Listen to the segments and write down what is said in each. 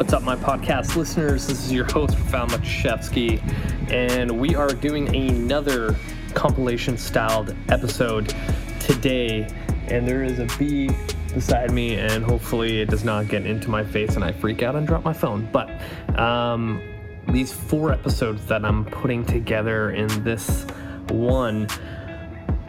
What's up, my podcast listeners? This is your host, Profound Matuszewski, and we are doing another compilation styled episode today. And there is a bee beside me, and hopefully, it does not get into my face and I freak out and drop my phone. But um, these four episodes that I'm putting together in this one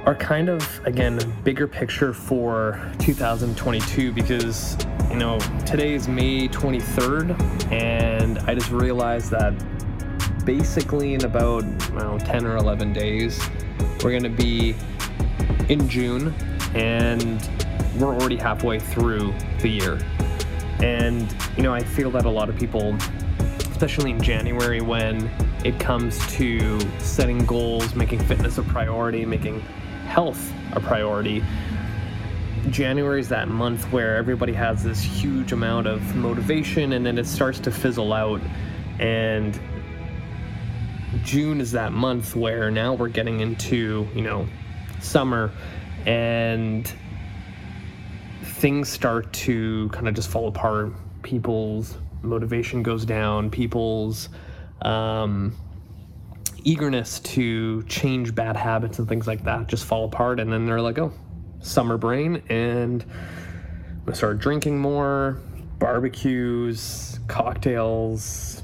are kind of again bigger picture for 2022 because you know today is May 23rd and I just realized that basically in about know, 10 or 11 days we're going to be in June and we're already halfway through the year. And you know I feel that a lot of people especially in January when it comes to setting goals making fitness a priority making health a priority, January is that month where everybody has this huge amount of motivation and then it starts to fizzle out. And June is that month where now we're getting into, you know, summer and things start to kind of just fall apart. People's motivation goes down, people's um, eagerness to change bad habits and things like that just fall apart. And then they're like, oh, summer brain. And to start drinking more, barbecues, cocktails,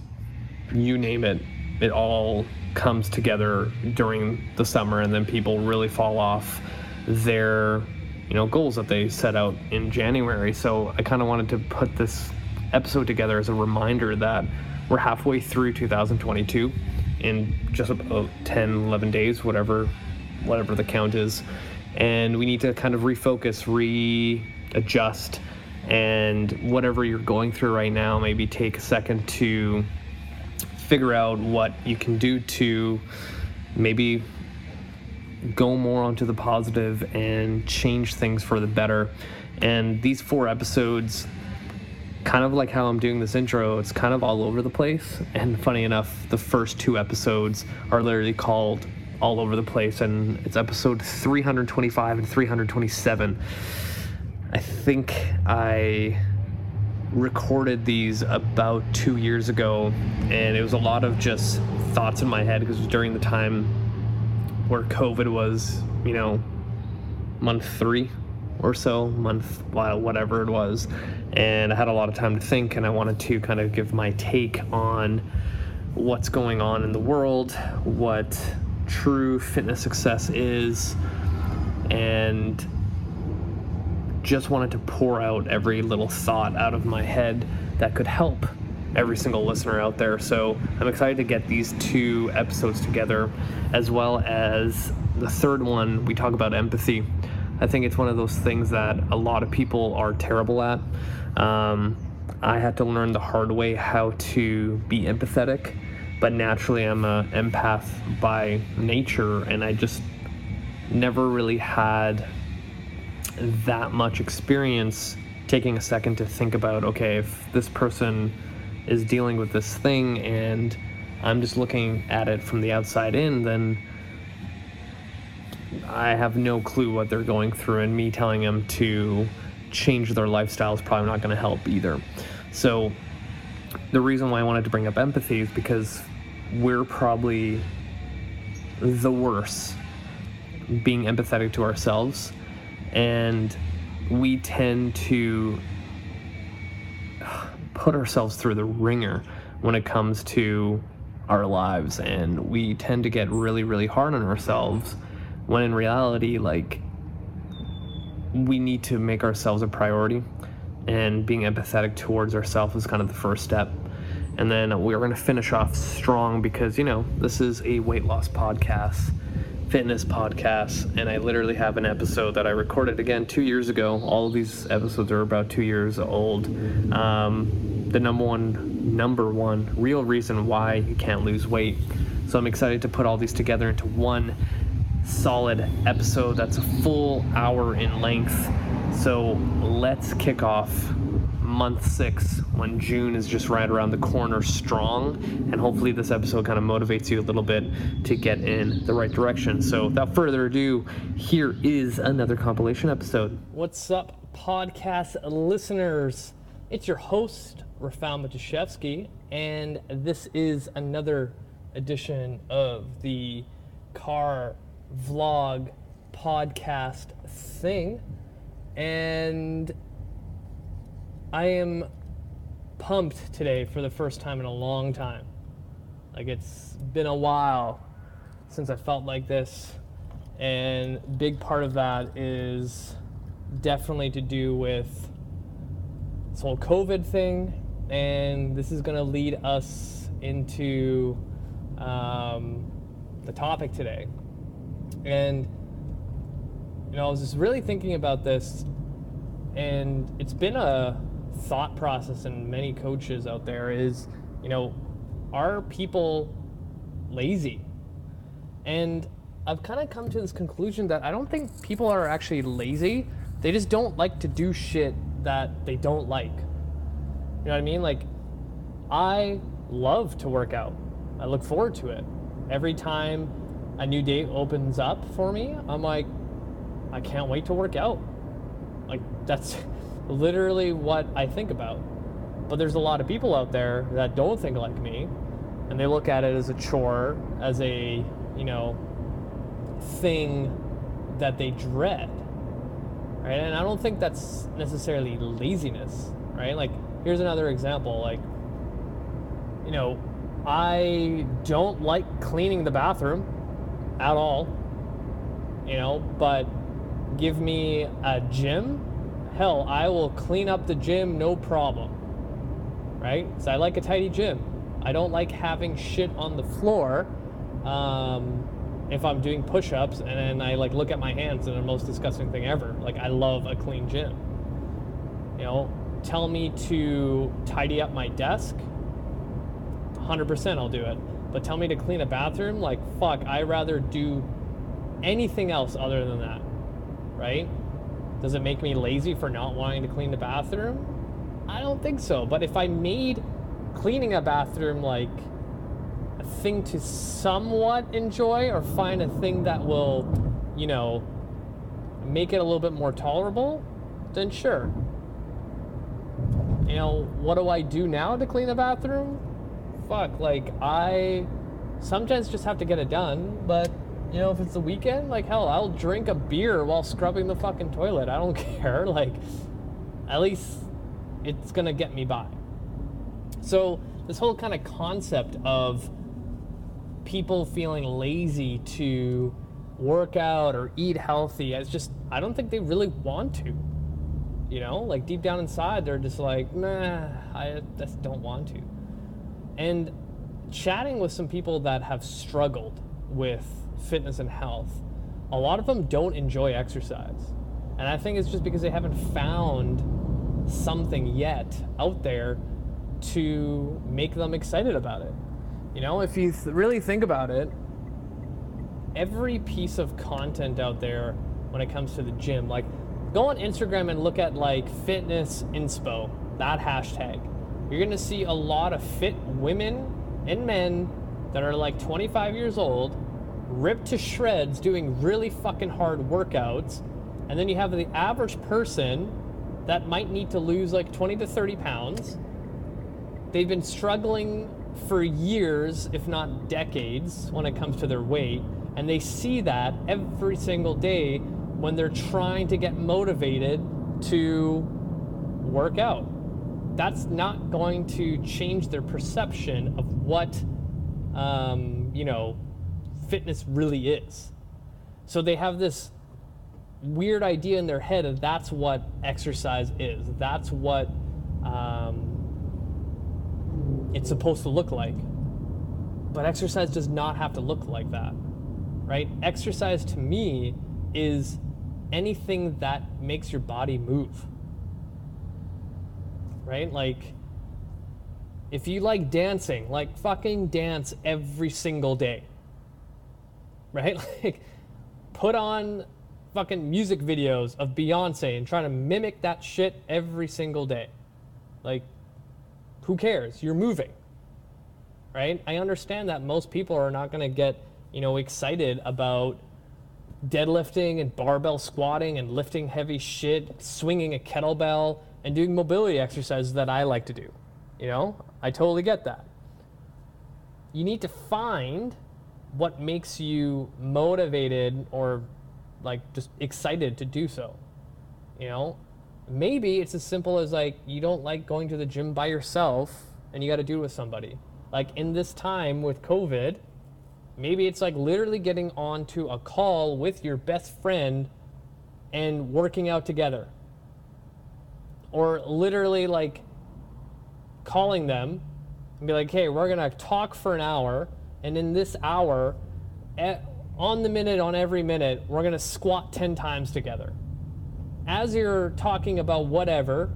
you name it. It all comes together during the summer. And then people really fall off their you know goals that they set out in January. So I kind of wanted to put this episode together as a reminder that we're halfway through 2022 in just about 10, 11 days, whatever, whatever the count is. And we need to kind of refocus, readjust, and whatever you're going through right now, maybe take a second to figure out what you can do to maybe go more onto the positive and change things for the better. And these four episodes kind of like how I'm doing this intro, it's kind of all over the place. And funny enough, the first two episodes are literally called All Over the Place, and it's episode 325 and 327. I think I recorded these about two years ago, and it was a lot of just thoughts in my head because it was during the time where COVID was, you know, month three or so, month, whatever it was. And I had a lot of time to think, and I wanted to kind of give my take on what's going on in the world, what true fitness success is, and just wanted to pour out every little thought out of my head that could help every single listener out there. So I'm excited to get these two episodes together, as well as the third one. We talk about empathy. I think it's one of those things that a lot of people are terrible at. Um, I had to learn the hard way how to be empathetic, but naturally I'm an empath by nature, and I just never really had that much experience taking a second to think about okay, if this person is dealing with this thing and I'm just looking at it from the outside in, then I have no clue what they're going through, and me telling them to change their lifestyle is probably not going to help either. So, the reason why I wanted to bring up empathy is because we're probably the worst being empathetic to ourselves, and we tend to put ourselves through the ringer when it comes to our lives, and we tend to get really, really hard on ourselves when in reality, like, we need to make ourselves a priority, and being empathetic towards ourselves is kind of the first step. And then we're going to finish off strong because, you know, this is a weight loss podcast, fitness podcast, and I literally have an episode that I recorded again two years ago. All of these episodes are about two years old. Um, the number one, number one real reason why you can't lose weight. So I'm excited to put all these together into one solid episode that's a full hour in length. So let's kick off month six when June is just right around the corner strong. And hopefully, this episode kind of motivates you a little bit to get in the right direction. So, without further ado, here is another compilation episode. What's up, podcast listeners? It's your host, Rafal Matuszewski, and this is another edition of the car vlog podcast thing. And I am pumped today for the first time in a long time. Like it's been a while since I felt like this, and big part of that is definitely to do with this whole COVID thing, and this is going to lead us into um, the topic today. And you know, I was just really thinking about this, and it's been a thought process in many coaches out there is, you know, are people lazy? And I've kind of come to this conclusion that I don't think people are actually lazy. They just don't like to do shit that they don't like. You know what I mean? Like, I love to work out. I look forward to it. Every time a new date opens up for me, I'm like, I can't wait to work out. Like, that's literally what I think about. But there's a lot of people out there that don't think like me, and they look at it as a chore, as a, you know, thing that they dread. Right? And I don't think that's necessarily laziness, right? Like, here's another example. Like, you know, I don't like cleaning the bathroom at all, you know, but give me a gym hell, I will clean up the gym no problem. Right? So I like a tidy gym. I don't like having shit on the floor um, if I'm doing push ups and then I like look at my hands and the most disgusting thing ever. Like, I love a clean gym. You know, tell me to tidy up my desk, 100% I'll do it. But tell me to clean a bathroom, like, fuck, i rather do anything else other than that. Right? Does it make me lazy for not wanting to clean the bathroom? I don't think so. But if I made cleaning a bathroom like a thing to somewhat enjoy or find a thing that will, you know, make it a little bit more tolerable, then sure. You know, what do I do now to clean the bathroom? Fuck, like I sometimes just have to get it done, but you know, if it's the weekend, like hell, I'll drink a beer while scrubbing the fucking toilet. I don't care. Like, at least it's gonna get me by. So, this whole kind of concept of people feeling lazy to work out or eat healthy, it's just, I don't think they really want to. You know, like deep down inside, they're just like, nah, I just don't want to. And chatting with some people that have struggled with fitness and health, a lot of them don't enjoy exercise. And I think it's just because they haven't found something yet out there to make them excited about it. You know, if you th- really think about it, every piece of content out there when it comes to the gym, like go on Instagram and look at like fitness inspo, that hashtag. You're gonna see a lot of fit women and men that are like 25 years old ripped to shreds doing really fucking hard workouts. And then you have the average person that might need to lose like 20 to 30 pounds. They've been struggling for years, if not decades, when it comes to their weight. And they see that every single day when they're trying to get motivated to work out. That's not going to change their perception of what, um, you know, fitness really is. So they have this weird idea in their head that that's what exercise is. That's what um, it's supposed to look like. But exercise does not have to look like that, right? Exercise to me is anything that makes your body move, right? Like, if you like dancing, like fucking dance every single day right? Like, put on fucking music videos of Beyonce and trying to mimic that shit every single day. Like, who cares? You're moving, right? I understand that most people are not going to get, you know, excited about deadlifting and barbell squatting and lifting heavy shit, swinging a kettlebell, and doing mobility exercises that I like to do. You know, I totally get that. You need to find what makes you motivated or like just excited to do so. You know, maybe it's as simple as like you don't like going to the gym by yourself and you got to do it with somebody. Like in this time with COVID, maybe it's like literally getting onto a call with your best friend and working out together. Or literally like calling them and be like, hey, we're going to talk for an hour. And in this hour, at, on the minute, on every minute, we're going to squat 10 times together. As you're talking about whatever,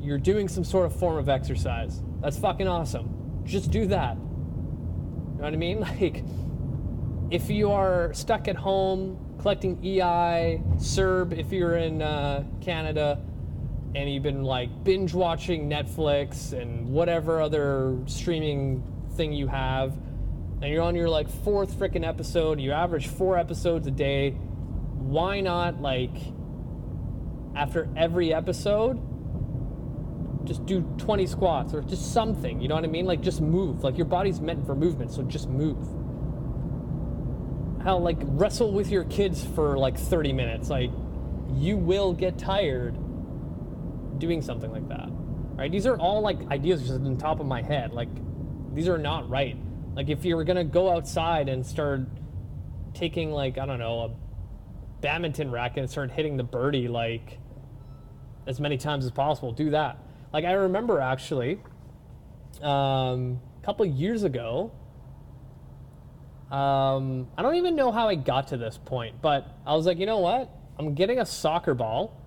you're doing some sort of form of exercise. That's fucking awesome. Just do that. You know what I mean? Like, if you are stuck at home collecting EI, CERB, if you're in uh, Canada, and you've been like binge watching Netflix and whatever other streaming thing you have, and you're on your like fourth freaking episode, you average four episodes a day, why not like after every episode? Just do 20 squats or just something, you know what I mean? Like just move. Like your body's meant for movement, so just move how like wrestle with your kids for like 30 minutes like you will get tired doing something like that right? These are all like ideas just on top of my head. Like these are not right. Like if you were gonna go outside and start taking like i don't know a badminton racket and start hitting the birdie like as many times as possible do that. Like i remember actually um, a couple years ago um, I don't even know how I got to this point, but I was like, you know what? I'm getting a soccer ball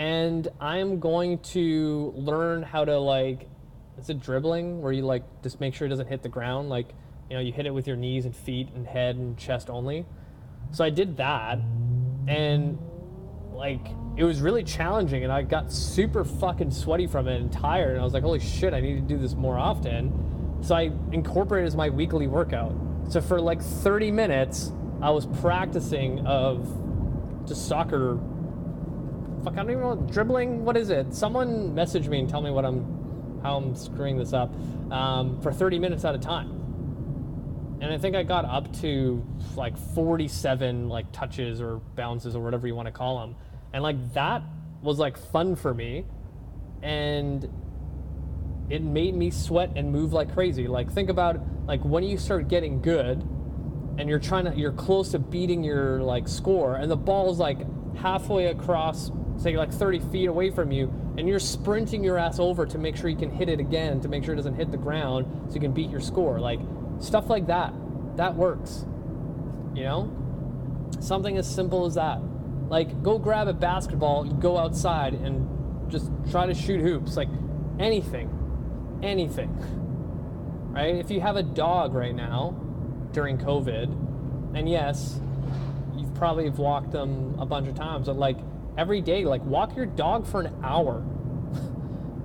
and I'm going to learn how to like is it dribbling where you like just make sure it doesn't hit the ground? Like you know you hit it with your knees and feet and head and chest only. So i did that and like it was really challenging and i got super fucking sweaty from it and tired and i was like holy shit i need to do this more often. So i incorporated it as my weekly workout. So for like 30 minutes, I was practicing of just soccer. Fuck, I don't even know dribbling. What is it? Someone message me and tell me what I'm, how I'm screwing this up. Um, for 30 minutes at a time, and I think I got up to like 47 like touches or bounces or whatever you want to call them, and like that was like fun for me, and it made me sweat and move like crazy. Like think about like when you start getting good and you're trying to you're close to beating your like score and the ball's like halfway across say like 30 feet away from you and you're sprinting your ass over to make sure you can hit it again to make sure it doesn't hit the ground so you can beat your score. Like stuff like that. That works. You know? Something as simple as that. Like go grab a basketball go outside and just try to shoot hoops. Like anything. Anything, right? If you have a dog right now during COVID, and yes, you've probably walked them a bunch of times, but like every day, like walk your dog for an hour,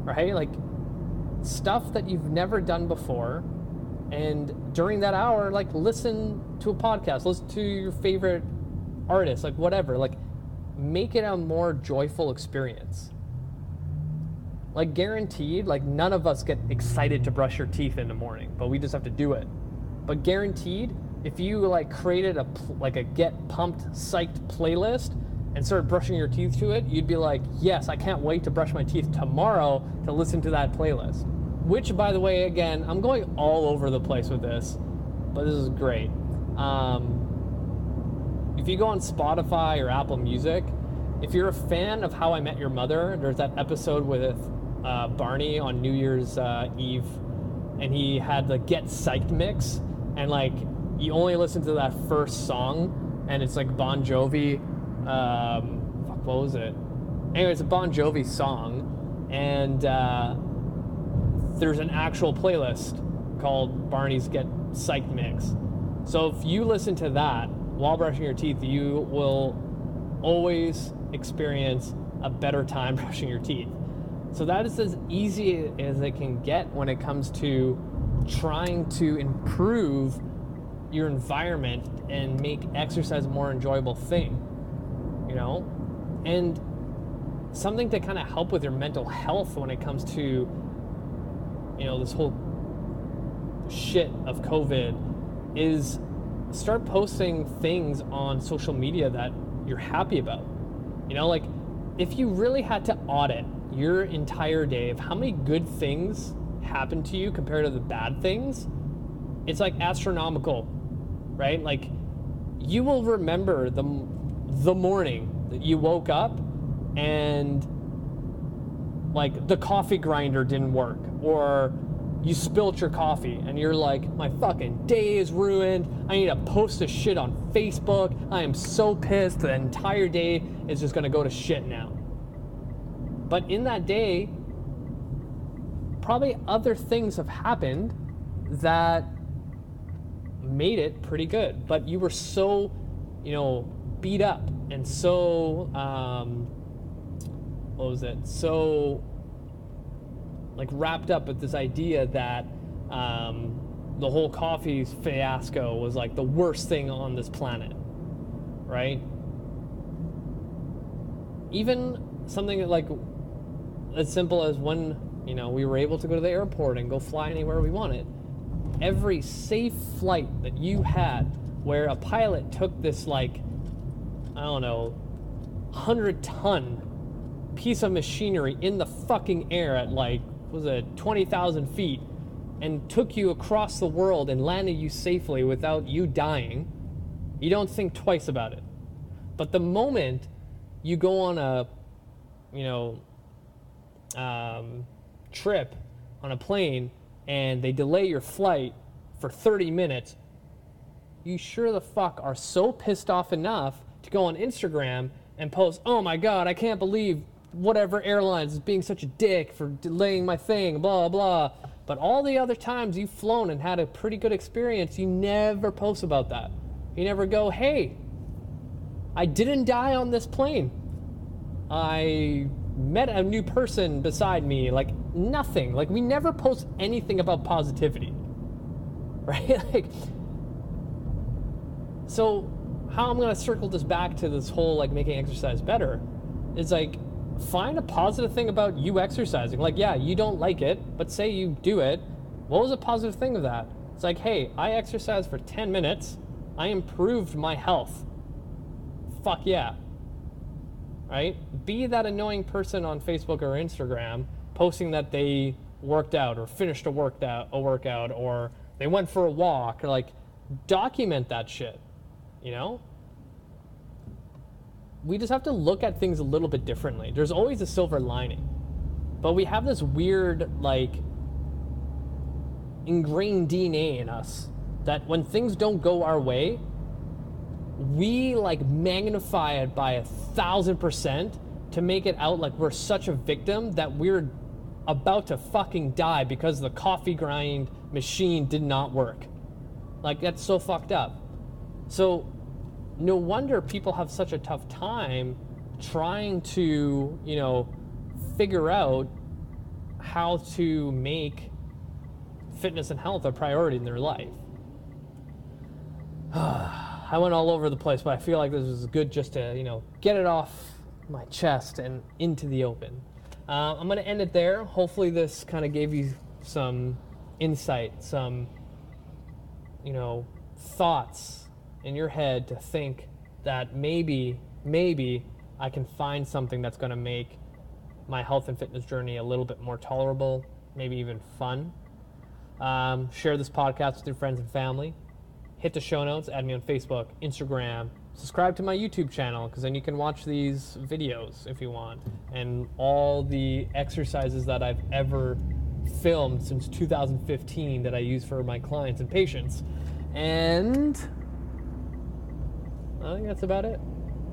right? Like stuff that you've never done before. And during that hour, like listen to a podcast, listen to your favorite artist, like whatever, like make it a more joyful experience like guaranteed, like none of us get excited to brush your teeth in the morning, but we just have to do it. But guaranteed, if you like created a like a get pumped psyched playlist and started brushing your teeth to it, you'd be like, "Yes, I can't wait to brush my teeth tomorrow to listen to that playlist." Which by the way, again, I'm going all over the place with this, but this is great. Um, if you go on Spotify or Apple Music, if you're a fan of How I Met Your Mother, there's that episode with uh, Barney on New Year's uh, Eve, and he had the Get Psyched mix, and like you only listen to that first song, and it's like Bon Jovi. Um, fuck, what was it? Anyway, it's a Bon Jovi song, and uh, there's an actual playlist called Barney's Get Psyched Mix. So if you listen to that while brushing your teeth, you will always experience a better time brushing your teeth. So that is as easy as it can get when it comes to trying to improve your environment and make exercise a more enjoyable thing, you know? And something to kind of help with your mental health when it comes to you know, this whole shit of COVID is start posting things on social media that you're happy about. You know, like if you really had to audit your entire day of how many good things happened to you compared to the bad things, it's like astronomical, right? Like you will remember the the morning that you woke up and like the coffee grinder didn't work or you spilt your coffee and you're like, my fucking day is ruined. I need to post this shit on Facebook. I am so pissed. The entire day is just gonna go to shit now. But in that day, probably other things have happened that made it pretty good. But you were so, you know, beat up and so, um, what was it? So like wrapped up with this idea that um, the whole coffee fiasco was like the worst thing on this planet, right? Even something like as simple as when you know we were able to go to the airport and go fly anywhere we wanted. Every safe flight that you had, where a pilot took this like I don't know, hundred ton piece of machinery in the fucking air at like was it 20,000 feet and took you across the world and landed you safely without you dying, you don't think twice about it. But the moment you go on a, you know, um, trip on a plane and they delay your flight for 30 minutes, you sure the fuck are so pissed off enough to go on Instagram and post, oh my god, I can't believe whatever airlines is being such a dick for delaying my thing, blah, blah. But all the other times you've flown and had a pretty good experience, you never post about that. You never go, hey, I didn't die on this plane. I met a new person beside me. Like, nothing. Like, we never post anything about positivity. Right? like, so, how I'm to circle this back to this whole, like, making exercise better is like, find a positive thing about you exercising. Like, yeah, you don't like it, but say you do it. What was a positive thing of that? It's like, hey, I exercised for 10 minutes. I improved my health. Fuck yeah. Right? Be that annoying person on Facebook or Instagram posting that they worked out or finished a workout, a workout or they went for a walk or like document that shit. You know? we just have to look at things a little bit differently. There's always a silver lining. But we have this weird, like, ingrained DNA in us that when things don't go our way, we like magnify it by a thousand percent to make it out like we're such a victim that we're about to fucking die because the coffee grind machine did not work. Like, that's so fucked up. So, no wonder people have such a tough time trying to, you know, figure out how to make fitness and health a priority in their life. I went all over the place, but I feel like this was good just to, you know, get it off my chest and into the open. Uh, I'm going to end it there. Hopefully, this kind of gave you some insight, some, you know, thoughts in your head to think that maybe, maybe I can find something that's going to make my health and fitness journey a little bit more tolerable, maybe even fun. Um, share this podcast with your friends and family. Hit the show notes, add me on Facebook, Instagram, subscribe to my YouTube channel because then you can watch these videos if you want. And all the exercises that I've ever filmed since 2015 that I use for my clients and patients. And I think that's about it.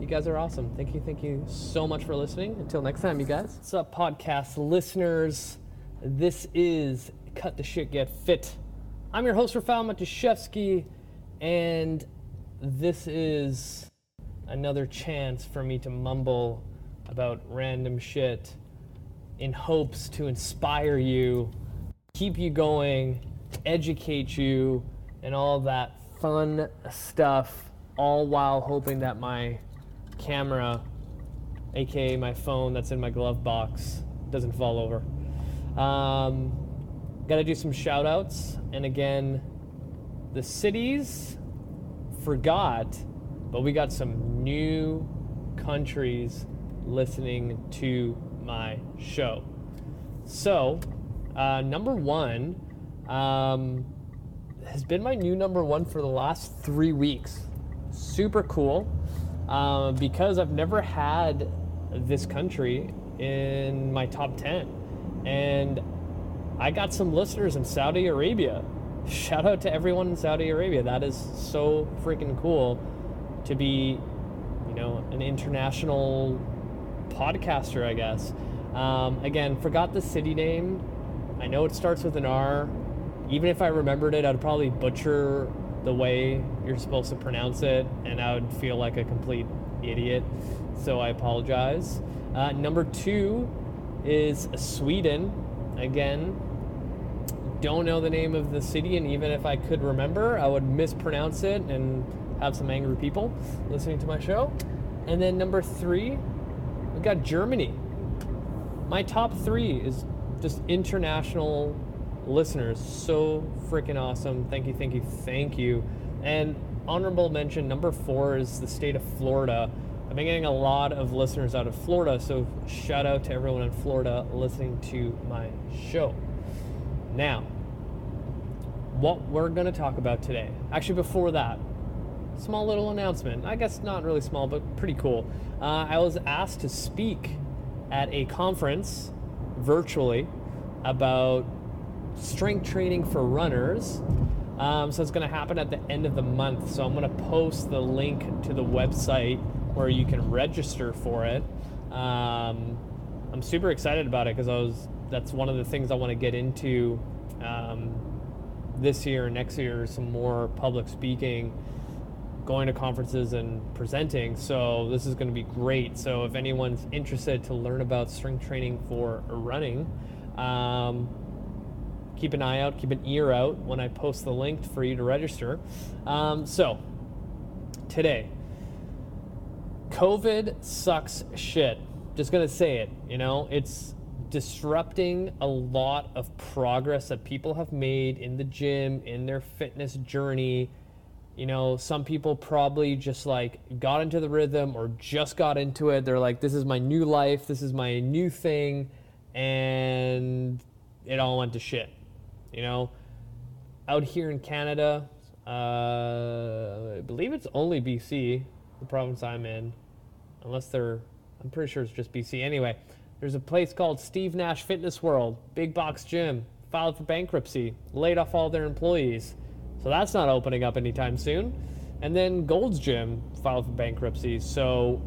You guys are awesome. Thank you, thank you so much for listening. Until next time, you guys. What's up, podcast listeners? This is Cut the Shit Get Fit. I'm your host, Rafał Matuszewski, and this is another chance for me to mumble about random shit in hopes to inspire you, keep you going, educate you, and all that fun stuff all while hoping that my camera, aka my phone that's in my glove box, doesn't fall over. Um, got to do some shout outs. And again, the cities forgot, but we got some new countries listening to my show. So, uh, number one um, has been my new number one for the last three weeks. Super cool uh, because I've never had this country in my top 10. And I got some listeners in Saudi Arabia. Shout out to everyone in Saudi Arabia. That is so freaking cool to be, you know, an international podcaster, I guess. Um, again, forgot the city name. I know it starts with an R. Even if I remembered it, I'd probably butcher the way you're supposed to pronounce it, and I would feel like a complete idiot. So I apologize. Uh, number two is Sweden. Again, don't know the name of the city, and even if I could remember, I would mispronounce it and have some angry people listening to my show. And then number three, we've got Germany. My top three is just international listeners. So freaking awesome. Thank you, thank you, thank you. And honorable mention number four is the state of Florida. I've been getting a lot of listeners out of Florida, so shout out to everyone in Florida listening to my show. Now, what we're going to talk about today. Actually, before that, small little announcement. I guess not really small, but pretty cool. Uh, I was asked to speak at a conference virtually about strength training for runners. Um, so it's going to happen at the end of the month. So I'm going to post the link to the website where you can register for it. Um, I'm super excited about it because I was. That's one of the things I want to get into um, this year, next year, some more public speaking, going to conferences and presenting. So this is going to be great. So if anyone's interested to learn about strength training for running, um, keep an eye out, keep an ear out when I post the link for you to register. Um, so today, COVID sucks shit. Just gonna say it. You know, it's disrupting a lot of progress that people have made in the gym, in their fitness journey. You know, some people probably just like got into the rhythm or just got into it. They're like, this is my new life, this is my new thing, and it all went to shit. You know, out here in Canada, uh, I believe it's only BC, the province I'm in, unless they're, I'm pretty sure it's just BC. Anyway, there's a place called Steve Nash Fitness World, big box gym, filed for bankruptcy, laid off all their employees. So that's not opening up anytime soon. And then Gold's Gym filed for bankruptcy. So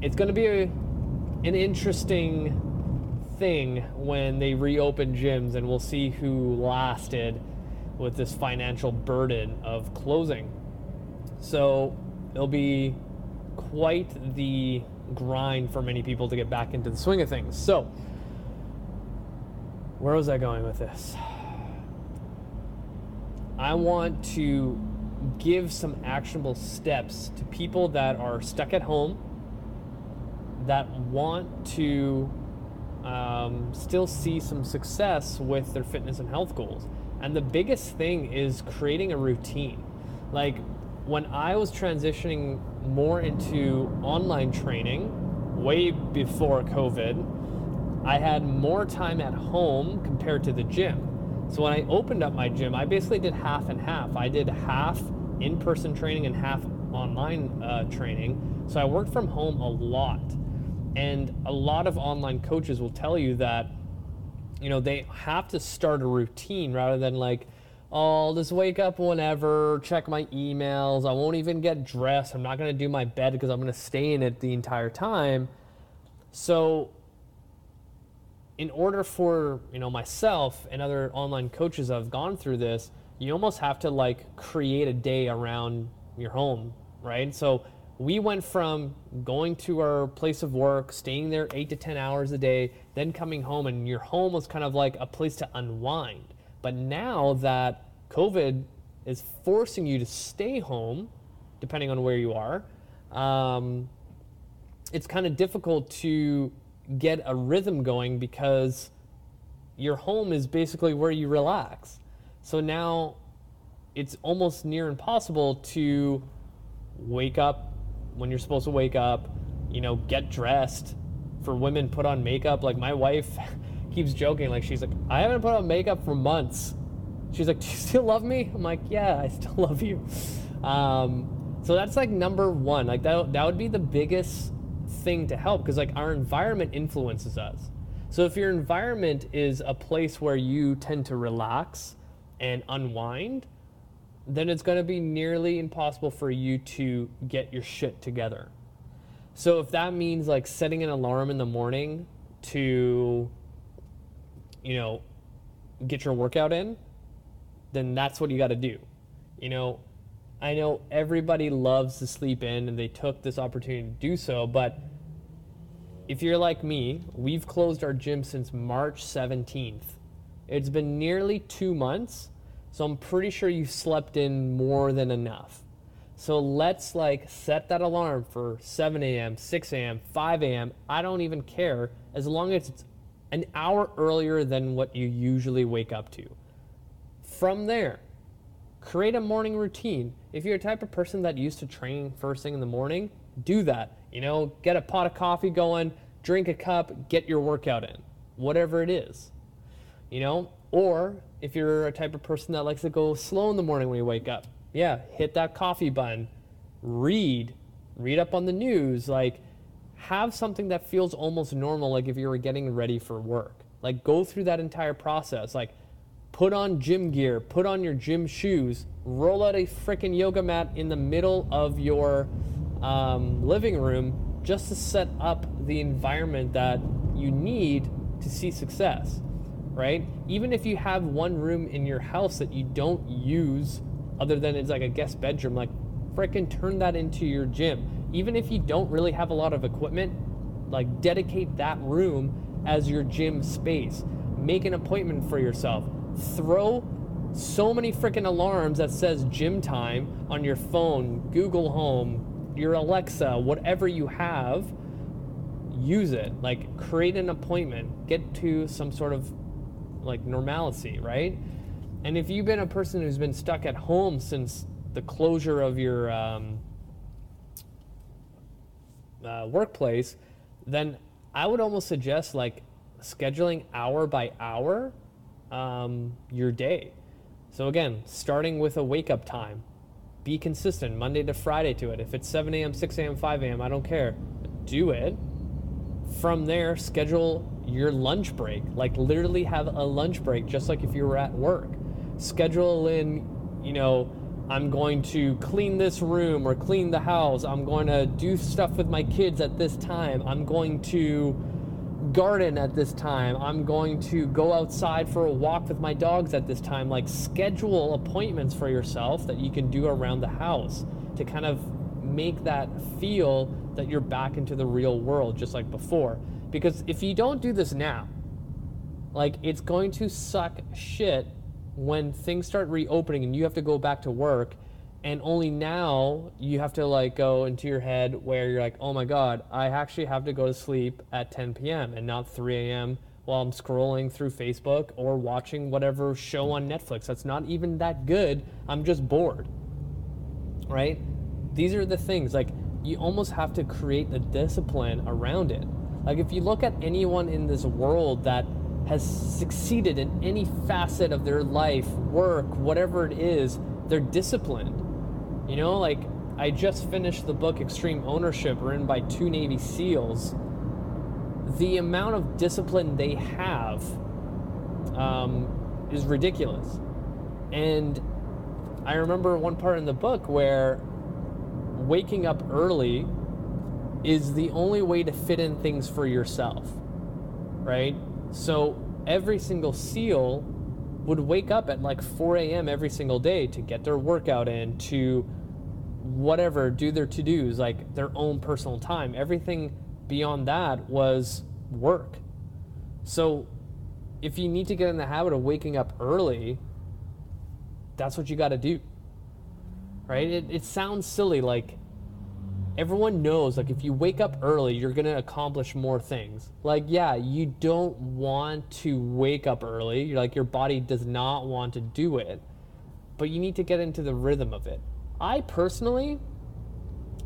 it's going to be a, an interesting thing when they reopen gyms, and we'll see who lasted with this financial burden of closing. So it'll be quite the grind for many people to get back into the swing of things. So, where was I going with this? I want to give some actionable steps to people that are stuck at home, that want to um, still see some success with their fitness and health goals. And the biggest thing is creating a routine. Like when I was transitioning more into online training way before COVID, I had more time at home compared to the gym. So when I opened up my gym, I basically did half and half. I did half in person training and half online uh, training. So I worked from home a lot. And a lot of online coaches will tell you that, you know, they have to start a routine rather than like, oh, I'll just wake up whenever, check my emails. I won't even get dressed. I'm not going to do my bed because I'm going to stay in it the entire time. So, in order for you know myself and other online coaches have gone through this, you almost have to like create a day around your home, right? So we went from going to our place of work, staying there eight to 10 hours a day, then coming home, and your home was kind of like a place to unwind. But now that COVID is forcing you to stay home, depending on where you are, um, it's kind of difficult to get a rhythm going because your home is basically where you relax. So now it's almost near impossible to wake up when you're supposed to wake up, you know, get dressed. For women, put on makeup. Like my wife keeps joking, like she's like, I haven't put on makeup for months. She's like, Do you still love me? I'm like, Yeah, I still love you. Um, so that's like number one. Like that, that would be the biggest thing to help because like our environment influences us. So if your environment is a place where you tend to relax and unwind, then it's going to be nearly impossible for you to get your shit together. So if that means like setting an alarm in the morning to you know get your workout in, then that's what you got to do. You know, I know everybody loves to sleep in and they took this opportunity to do so, but if you're like me, we've closed our gym since March 17th. It's been nearly 2 months so I'm pretty sure you slept in more than enough. So let's like set that alarm for 7 a.m., 6 a.m., 5 a.m. I don't even care as long as it's an hour earlier than what you usually wake up to. From there, create a morning routine. If you're a type of person that used to train first thing in the morning, do that. You know, get a pot of coffee going, drink a cup, get your workout in, whatever it is. You know, or if you're a type of person that likes to go slow in the morning when you wake up, yeah, hit that coffee button, read, read up on the news, like have something that feels almost normal, like if you were getting ready for work. Like go through that entire process. Like put on gym gear, put on your gym shoes, roll out a freaking yoga mat in the middle of your um, living room just to set up the environment that you need to see success right? Even if you have one room in your house that you don't use other than it's like a guest bedroom, like fricking turn that into your gym. Even if you don't really have a lot of equipment, like dedicate that room as your gym space. Make an appointment for yourself. Throw so many freaking alarms that says gym time on your phone, Google Home, your Alexa, whatever you have, use it. Like create an appointment, get to some sort of like normalcy, right? And if you've been a person who's been stuck at home since the closure of your um, uh, workplace, then I would almost suggest like scheduling hour by hour um, your day. So again, starting with a wake up time, be consistent Monday to Friday to it. If it's 7 a.m., 6 a.m., 5 a.m., I don't care. Do it. From there, schedule your lunch break. Like literally have a lunch break, just like if you were at work. Schedule in, you know, I'm going to clean this room or clean the house. I'm going to do stuff with my kids at this time. I'm going to garden at this time. I'm going to go outside for a walk with my dogs at this time. Like schedule appointments for yourself that you can do around the house to kind of make that feel that you're back into the real world just like before. Because if you don't do this now, like it's going to suck shit when things start reopening and you have to go back to work and only now you have to like go into your head where you're like, oh my god, I actually have to go to sleep at 10 p.m. and not 3 a.m. while I'm scrolling through Facebook or watching whatever show on Netflix that's not even that good. I'm just bored. Right? These are the things like you almost have to create a discipline around it. Like if you look at anyone in this world that has succeeded in any facet of their life, work, whatever it is, they're disciplined. You know, like I just finished the book Extreme Ownership, written by two Navy SEALs. The amount of discipline they have um, is ridiculous. And I remember one part in the book where waking up early is the only way to fit in things for yourself, right? So every single SEAL would wake up at like 4 a.m. every single day to get their workout in, to whatever, do their to dos, like their own personal time. Everything beyond that was work. So if you need to get in the habit of waking up early, that's what you got to do. Right? It, it sounds silly, like everyone knows like if you wake up early you're going to accomplish more things. Like yeah you don't want to wake up early. You're like your body does not want to do it but you need to get into the rhythm of it. I personally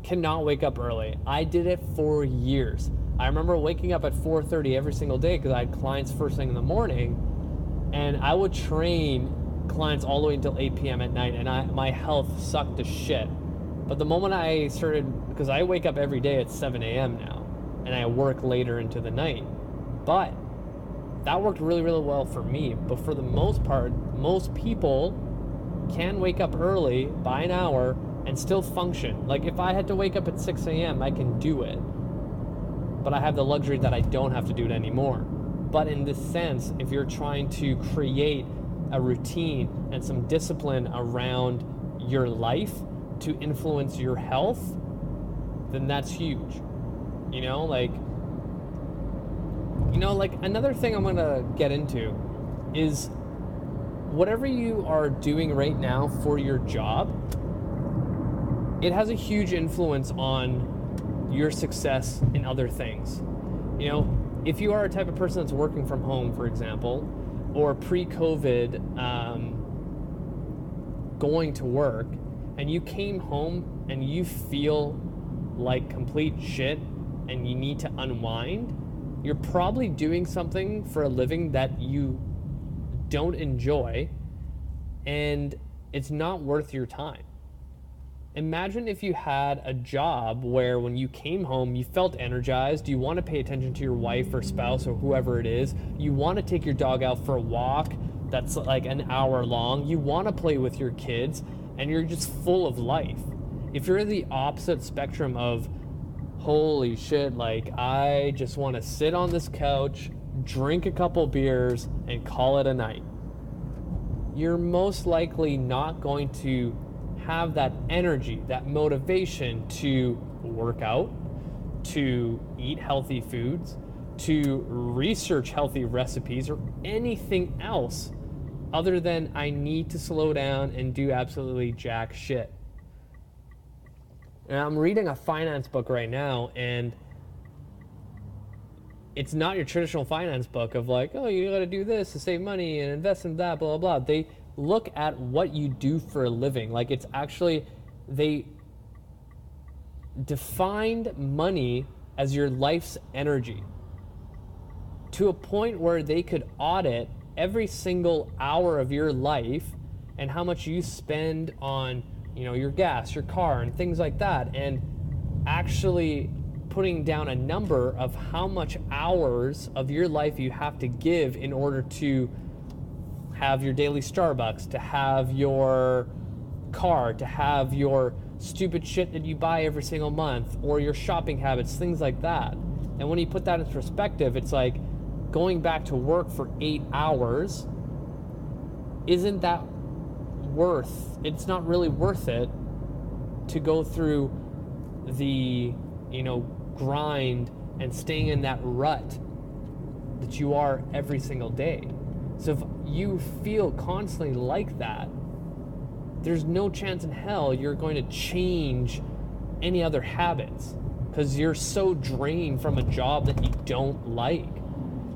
cannot wake up early. I did it for years. I remember waking up at 4.30 every single day because i had clients first thing in the morning and i would train clients all the way until 8 p.m at night and I, my health sucked to shit but the moment I started, because I wake up every day at 7 a.m. now, and I work later into the night. But that worked really, really well for me. But for the most part, most people can wake up early by an hour and still function. Like if I had to wake up at 6 a.m., I can do it. But I have the luxury that I don't have to do it anymore. But in this sense, if you're trying to create a routine and some discipline around your life, to influence your health, then that's huge. You know, like, you know, like another thing I'm gonna get into is whatever you are doing right now for your job, it has a huge influence on your success in other things. You know, if you are a type of person that's working from home, for example, or pre COVID um, going to work, and you came home and you feel like complete shit and you need to unwind, you're probably doing something for a living that you don't enjoy and it's not worth your time. Imagine if you had a job where when you came home you felt energized, you want to pay attention to your wife or spouse or whoever it is, you want to take your dog out for a walk that's like an hour long, you want to play with your kids, and you're just full of life. If you're the opposite spectrum of, holy shit, like I just want to sit on this couch, drink a couple beers, and call it a night, you're most likely not going to have that energy, that motivation to work out, to eat healthy foods, to research healthy recipes, or anything else other than I need to slow down and do absolutely jack shit. And I'm reading a finance book right now, and it's not your traditional finance book of like, oh, you got to do this to save money and invest in that, blah, blah, blah. They look at what you do for a living. Like, it's actually, they defined money as your life's energy to a point where they could audit every single hour of your life and how much you spend on you know your gas your car and things like that and actually putting down a number of how much hours of your life you have to give in order to have your daily starbucks to have your car to have your stupid shit that you buy every single month or your shopping habits things like that. And when you put that in perspective it's like going back to work for eight hours isn't that worth it's not really worth it to go through the you know grind and staying in that rut that you are every single day so if you feel constantly like that there's no chance in hell you're going to change any other habits because you're so drained from a job that you don't like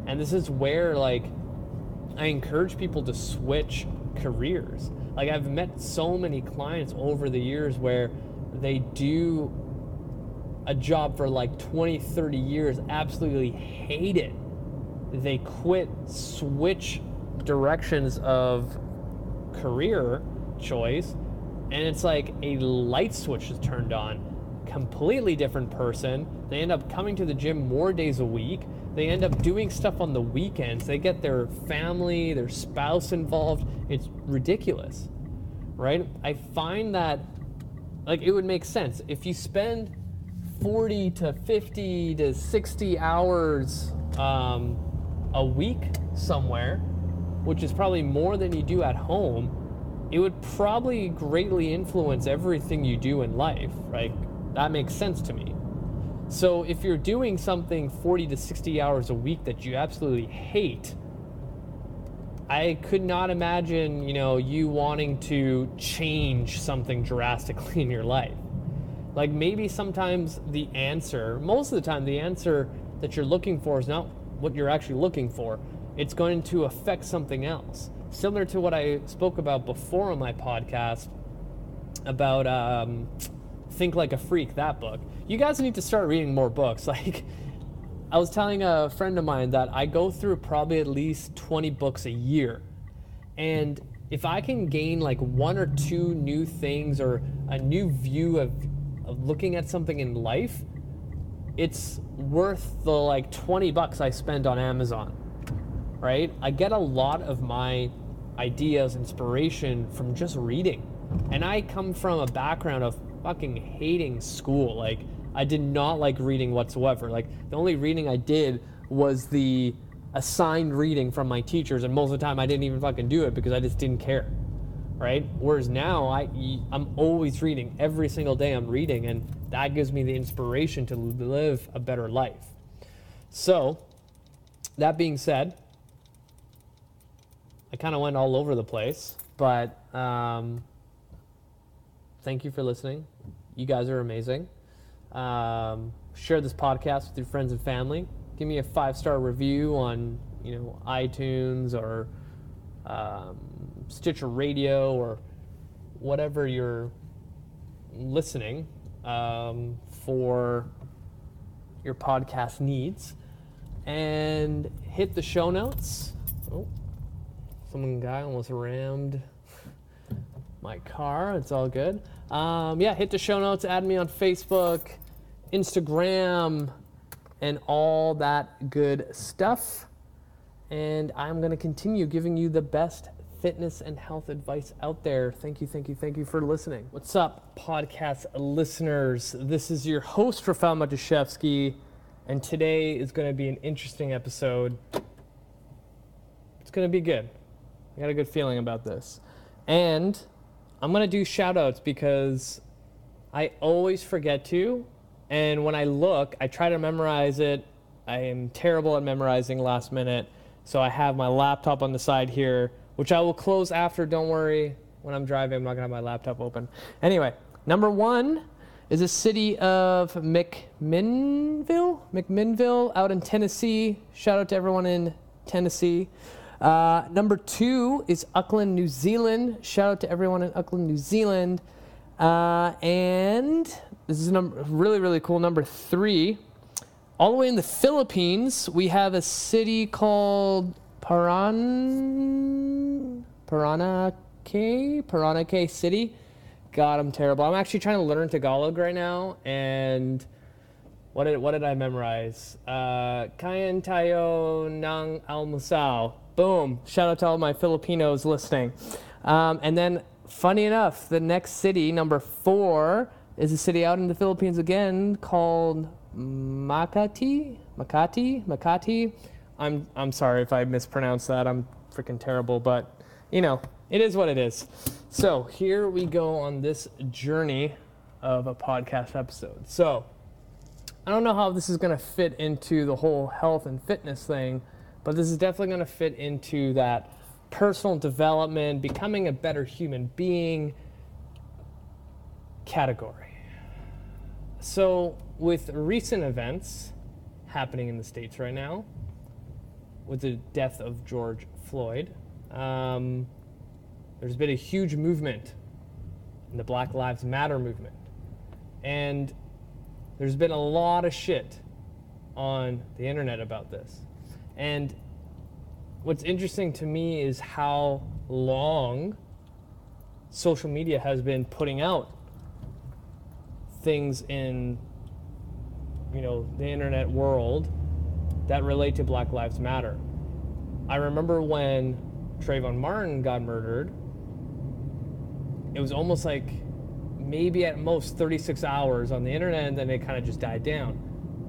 and this is where like I encourage people to switch careers. Like I've met so many clients over the years where they do a job for like 20, 30 years, absolutely hate it. They quit, switch directions of career choice, and it's like a light switch is turned on. Completely different person. They end up coming to the gym more days a week. They end up doing stuff on the weekends. They get their family, their spouse involved. It's ridiculous, right? I find that, like, it would make sense. If you spend 40 to 50 to 60 hours um, a week somewhere, which is probably more than you do at home, it would probably greatly influence everything you do in life, right? That makes sense to me. So if you're doing something 40 to 60 hours a week that you absolutely hate, I could not imagine, you know, you wanting to change something drastically in your life. Like maybe sometimes the answer, most of the time, the answer that you're looking for is not what you're actually looking for. It's going to affect something else. Similar to what I spoke about before on my podcast about um, Think Like a Freak, that book. You guys need to start reading more books. Like, I was telling a friend of mine that I go through probably at least 20 books a year. And if I can gain like one or two new things or a new view of, of looking at something in life, it's worth the like 20 bucks I spend on Amazon, right? I get a lot of my ideas, inspiration from just reading. And I come from a background of fucking hating school. Like, I did not like reading whatsoever. Like, the only reading I did was the assigned reading from my teachers, and most of the time I didn't even fucking do it because I just didn't care. Right? Whereas now I I'm always reading. Every single day I'm reading and that gives me the inspiration to live a better life. So, that being said, I kind of went all over the place, but um, thank you for listening. You guys are amazing. Um, share this podcast with your friends and family. Give me a five star review on you know iTunes or um, Stitcher Radio or whatever you're listening um, for your podcast needs, and hit the show notes. Oh, some guy almost rammed my car. It's all good. Um, yeah, hit the show notes. Add me on Facebook, Instagram, and all that good stuff. And I'm going to continue giving you the best fitness and health advice out there. Thank you, thank you, thank you for listening. What's up, podcast listeners? This is your host, Rafael Matuszewski, and today is going to be an interesting episode. It's going to be good. I got a good feeling about this. And I'm going to do shout outs because I always forget to. And when I look, I try to memorize it. I am terrible at memorizing last minute. So I have my laptop on the side here, which I will close after. Don't worry. When I'm driving, I'm not going to have my laptop open. Anyway, number one is the city of McMinnville, McMinnville out in Tennessee. Shout out to everyone in Tennessee. Uh, number two is Auckland, New Zealand. Shout out to everyone in Auckland, New Zealand. Uh, and this is number really really cool. Number three, all the way in the Philippines, we have a city called Paran Paranaque Paranaque City. God, I'm terrible. I'm actually trying to learn Tagalog right now, and what did what did I memorize? Uh, Kayan tayo ng almusal. Boom! Shout out to all my Filipinos listening. Um, and then, funny enough, the next city, number four, is a city out in the Philippines again called Makati. Makati. Makati. I'm I'm sorry if I mispronounce that. I'm freaking terrible, but you know, it is what it is. So here we go on this journey of a podcast episode. So I don't know how this is going to fit into the whole health and fitness thing, but this is definitely going to fit into that personal development, becoming a better human being category. So, with recent events happening in the States right now, with the death of George Floyd, um, there's been a huge movement in the Black Lives Matter movement. And there's been a lot of shit on the internet about this. And what's interesting to me is how long social media has been putting out things in you know the internet world that relate to Black Lives Matter. I remember when Trayvon Martin got murdered, it was almost like maybe at most 36 hours on the internet and then it kind of just died down.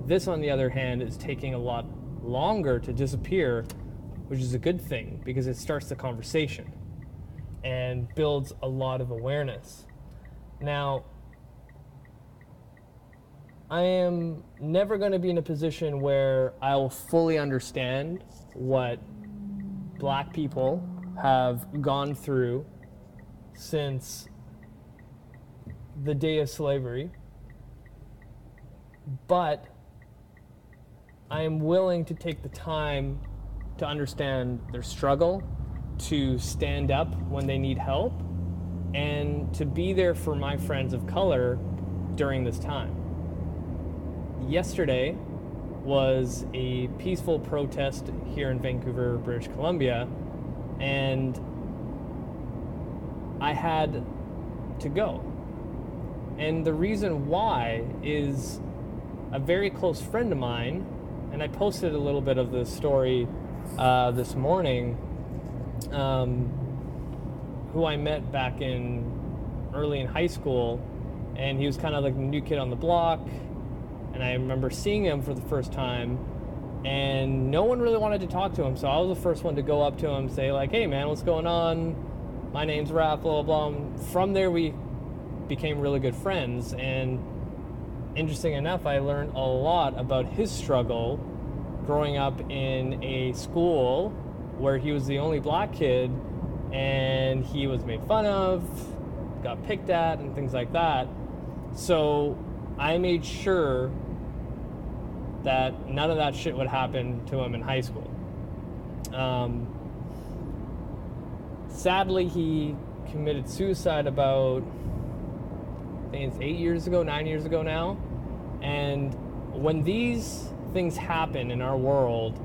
This, on the other hand, is taking a lot longer to disappear, which is a good thing because it starts the conversation and builds a lot of awareness. Now, I am never going to be in a position where I will fully understand what black people have gone through since the day of slavery but I am willing to take the time to understand their struggle, to stand up when they need help, and to be there for my friends of color during this time. Yesterday was a peaceful protest here in Vancouver, British Columbia, and I had to go. And the reason why is a very close friend of mine, and I posted a little bit of the story uh, this morning, um, who I met back in early in high school, and he was kind of like the new kid on the block. And I remember seeing him for the first time, and no one really wanted to talk to him. So I was the first one to go up to him, say like, "Hey man, what's going on? My name's Raph." Blah blah blah. From there, we became really good friends, and interesting enough, I learned a lot about his struggle growing up in a school where he was the only black kid and he was made fun of, got picked at, and things like that. So I made sure that none of that shit would happen to him in high school. Um, sadly, he committed suicide about, I think it's eight years ago, nine years ago now. And when these things happen in our world,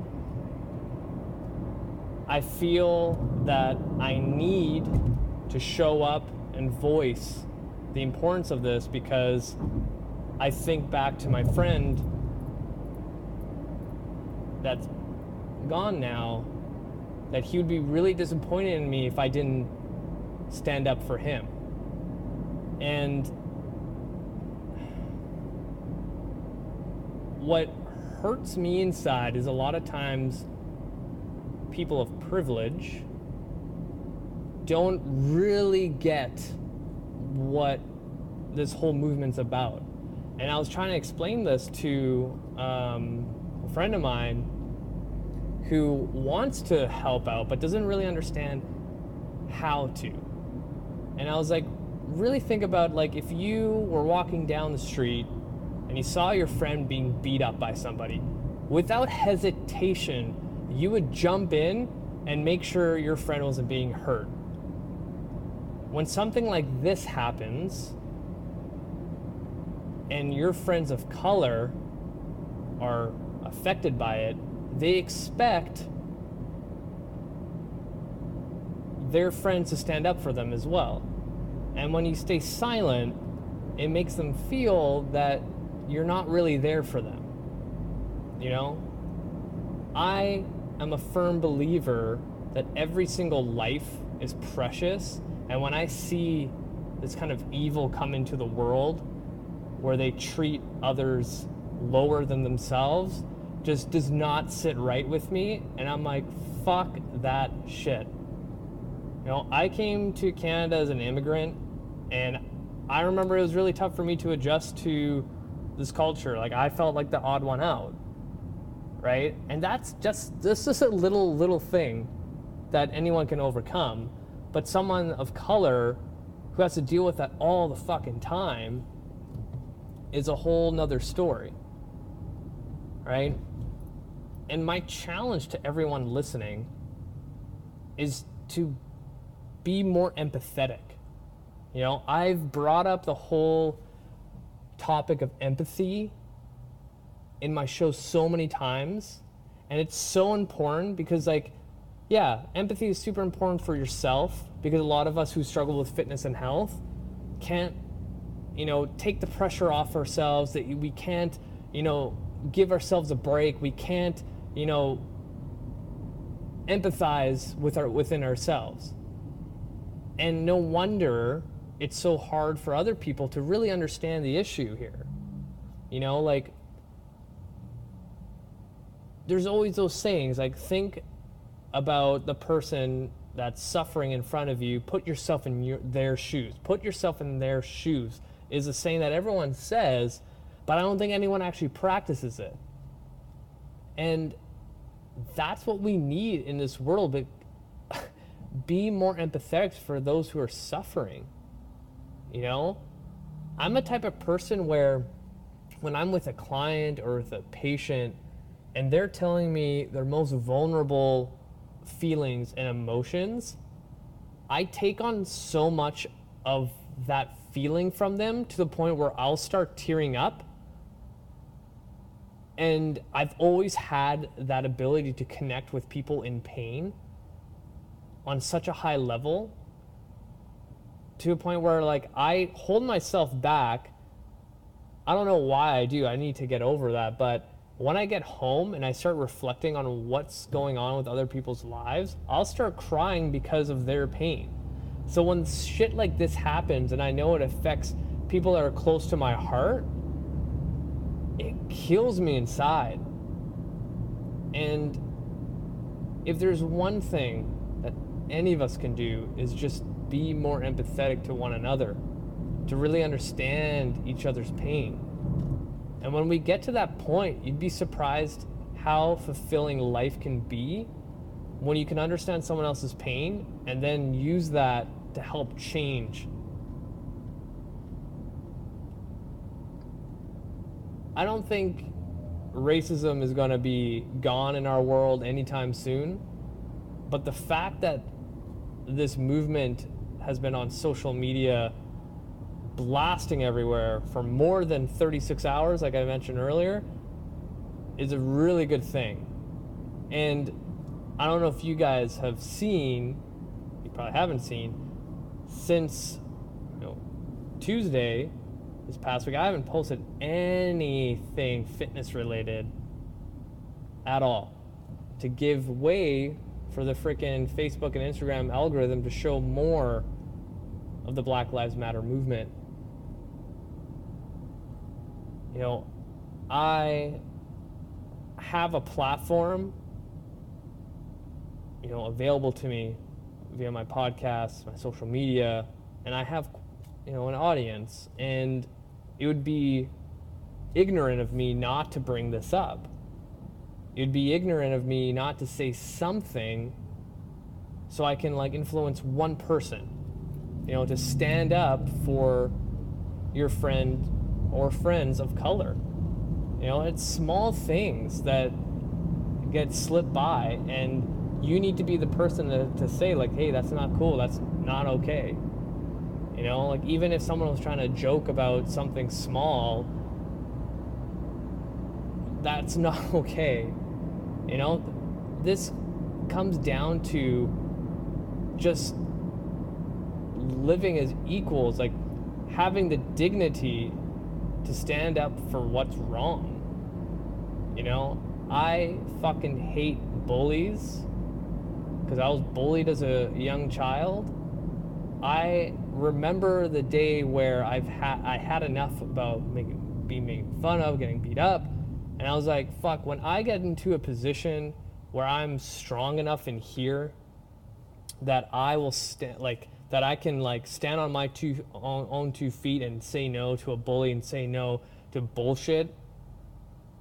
I feel that I need to show up and voice the importance of this because I think back to my friend that's gone now, that he would be really disappointed in me if I didn't stand up for him. And what hurts me inside is a lot of times people of privilege don't really get what this whole movement's about. And I was trying to explain this to um, a friend of mine who wants to help out but doesn't really understand how to. And I was like, really think about like if you were walking down the street and you saw your friend being beat up by somebody, without hesitation, you would jump in and make sure your friend wasn't being hurt. When something like this happens, and your friends of color are affected by it, they expect their friends to stand up for them as well. And when you stay silent, it makes them feel that you're not really there for them. You know? I am a firm believer that every single life is precious. And when I see this kind of evil come into the world where they treat others lower than themselves, just does not sit right with me. And I'm like, fuck that shit. You know, I came to Canada as an immigrant, and I remember it was really tough for me to adjust to this culture. Like, I felt like the odd one out right? And that's just this is a little little thing that anyone can overcome. But someone of color who has to deal with that all the fucking time is a whole nother story. Right? And my challenge to everyone listening is to be more empathetic. You know, I've brought up the whole topic of empathy in my show so many times and it's so important because like yeah empathy is super important for yourself because a lot of us who struggle with fitness and health can't you know take the pressure off ourselves that we can't you know give ourselves a break. We can't you know empathize with our within ourselves. And no wonder it's so hard for other people to really understand the issue here. You know like there's always those sayings like think about the person that's suffering in front of you put yourself in your, their shoes. Put yourself in their shoes is a saying that everyone says but i don't think anyone actually practices it. And that's what we need in this world but be more empathetic for those who are suffering you know i'm a type of person where when I'm with a client or with a patient and they're telling me their most vulnerable feelings and emotions, I take on so much of that feeling from them to the point where I'll start tearing up. And I've always had that ability to connect with people in pain on such a high level to a point where like I hold myself back. I don't know why I do. I need to get over that, but when I get home and I start reflecting on what's going on with other people's lives, I'll start crying because of their pain. So when shit like this happens and I know it affects people that are close to my heart, it kills me inside. And if there's one thing that any of us can do is just be more empathetic to one another, to really understand each other's pain. And when we get to that point, you'd be surprised how fulfilling life can be when you can understand someone else's pain and then use that to help change. I don't think racism is going to be gone in our world anytime soon, but the fact that this movement has been on social media blasting everywhere for more than 36 hours, like I mentioned earlier, is a really good thing. And I don't know if you guys have seen, you probably haven't seen, since you know, Tuesday, this past week, I haven't posted anything fitness related at all to give way for the freaking Facebook and Instagram algorithm to show more of the Black Lives Matter movement. You know, I have a platform, you know, available to me via my podcast, my social media, and I have, you know, an audience. And it would be ignorant of me not to bring this up. It would be ignorant of me not to say something so I can like influence one person, you know, to stand up for your friend or friends of color. You know, it's small things that get slipped by and you need to be the person to, to say like hey that's not cool. That's not okay. You know like even if someone was trying to joke about something small that's not okay you know this comes down to just living as equals like having the dignity to stand up for what's wrong you know i fucking hate bullies because I was bullied as a young child. I remember the day where I've had I had enough about making being made fun of, getting beat up, and I was like, fuck, when I get into a position where I'm strong enough in here that I will stand like that I can like stand on my two own, own two feet and say no to a bully and say no to bullshit.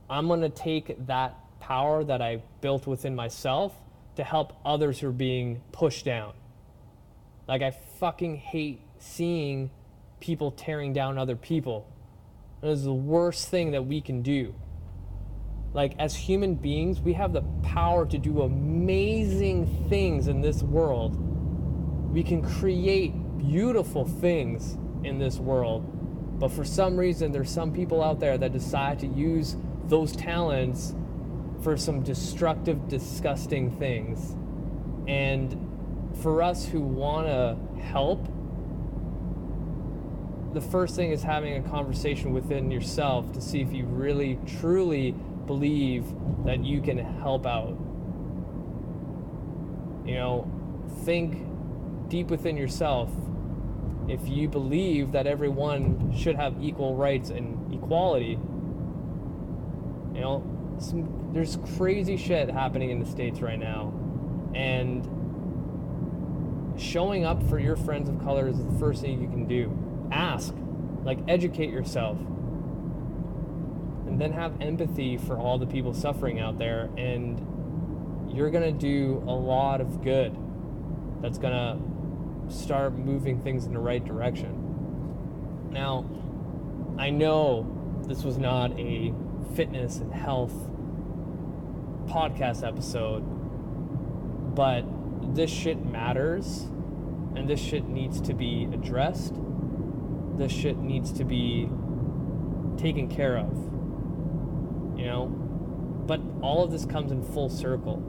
I'm gonna take that power that I built within myself to help others who are being pushed down. Like, I fucking hate seeing people tearing down other people. It is the worst thing that we can do. Like, as human beings, we have the power to do amazing things in this world. We can create beautiful things in this world. But for some reason, there's some people out there that decide to use those talents for some destructive, disgusting things. And for us who want to help, the first thing is having a conversation within yourself to see if you really, truly believe that you can help out. You know, think deep within yourself. If you believe that everyone should have equal rights and equality, you know, some, there's crazy shit happening in the states right now, and showing up for your friends of color is the first thing you can do. Ask, like, educate yourself, then have empathy for all the people suffering out there, and you're gonna do a lot of good. That's gonna start moving things in the right direction. Now, I know this was not a fitness and health podcast episode, but this shit matters and this shit needs to be addressed. This shit needs to be taken care of. You know? But all of this comes in full circle.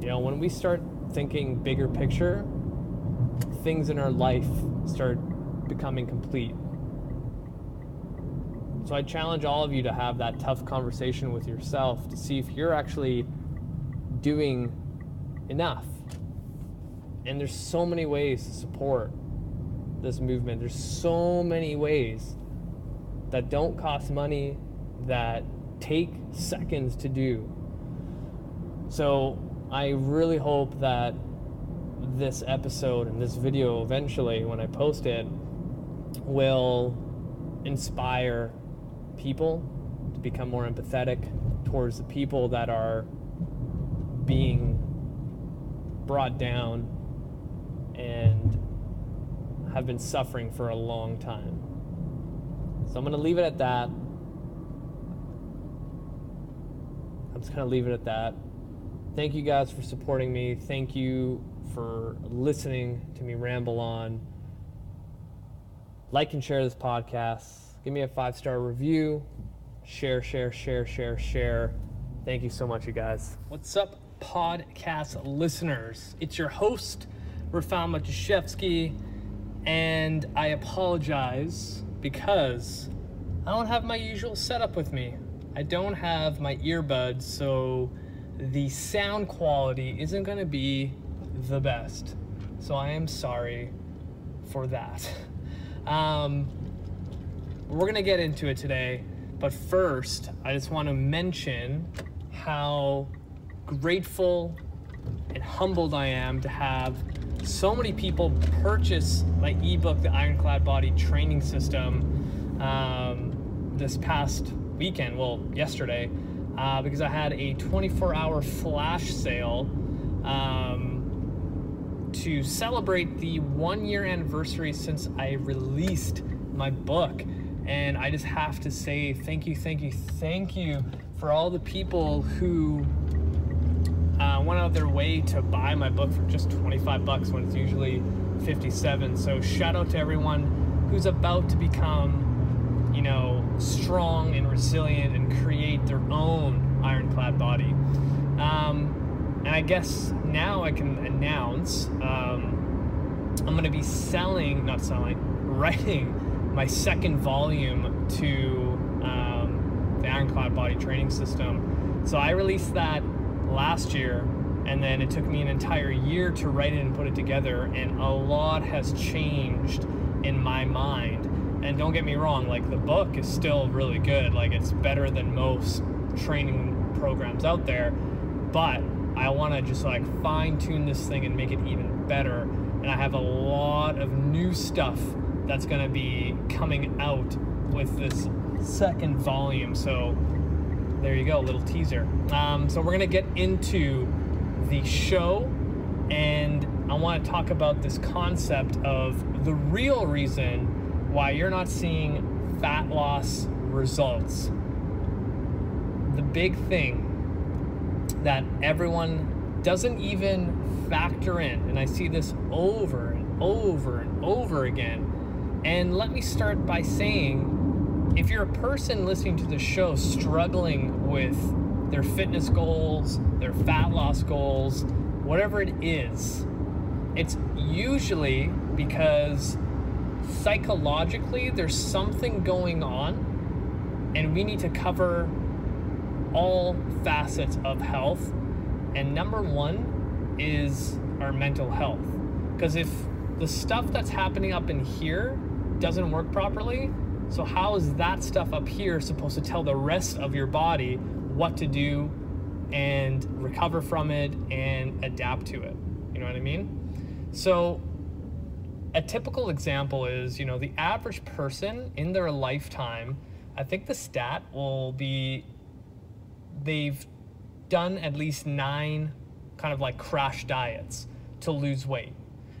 You know, when we start thinking bigger picture, things in our life start becoming complete. So I challenge all of you to have that tough conversation with yourself to see if you're actually doing enough. And there's so many ways to support this movement. There's so many ways that don't cost money, that take seconds to do. So I really hope that this episode and this video eventually, when I post it, will inspire people to become more empathetic towards the people that are being brought down and have been suffering for a long time. So I'm going to leave it at that. I'm just to leave it at that. Thank you guys for supporting me. Thank you for listening to me ramble on. Like and share this podcast. Give me a five star review. Share, share, share, share, share. Thank you so much, you guys. What's up, podcast listeners? It's your host, Rafal Matuszewski, and I apologize because I don't have my usual setup with me. I don't have my earbuds, so the sound quality isn't going to be the best. So I am sorry for that. Um, we're going to get into it today, but first, I just want to mention how grateful and humbled I am to have so many people purchase my ebook, The Ironclad Body Training System, um, this past weekend, well, yesterday, uh, because I had a 24 hour flash sale. Um, to celebrate the one year anniversary since I released my book. And I just have to say thank you, thank you, thank you for all the people who uh, went out their way to buy my book for just 25 bucks when it's usually 57. So shout out to everyone who's about to become, you know, strong and resilient and create their own ironclad body. Um, and I guess now I can announce um, I'm going to be selling, not selling, writing my second volume to um, the Ironclad Body Training System. So I released that last year, and then it took me an entire year to write it and put it together, and a lot has changed in my mind. And don't get me wrong, like the book is still really good. Like it's better than most training programs out there, but I want to just like fine tune this thing and make it even better. And I have a lot of new stuff that's going to be coming out with this second volume. So there you go, little teaser. Um, so we're going to get into the show, and I want to talk about this concept of the real reason why you're not seeing fat loss results. The big thing that everyone doesn't even factor in. And I see this over and over and over again. And let me start by saying if you're a person listening to the show struggling with their fitness goals, their fat loss goals, whatever it is, it's usually because psychologically there's something going on and we need to cover all facets of health. And number one is our mental health. Because if the stuff that's happening up in here doesn't work properly, so how is that stuff up here supposed to tell the rest of your body what to do and recover from it and adapt to it? You know what I mean? So a typical example is, you know, the average person in their lifetime, I think the stat will be they've done at least nine kind of like crash diets to lose weight.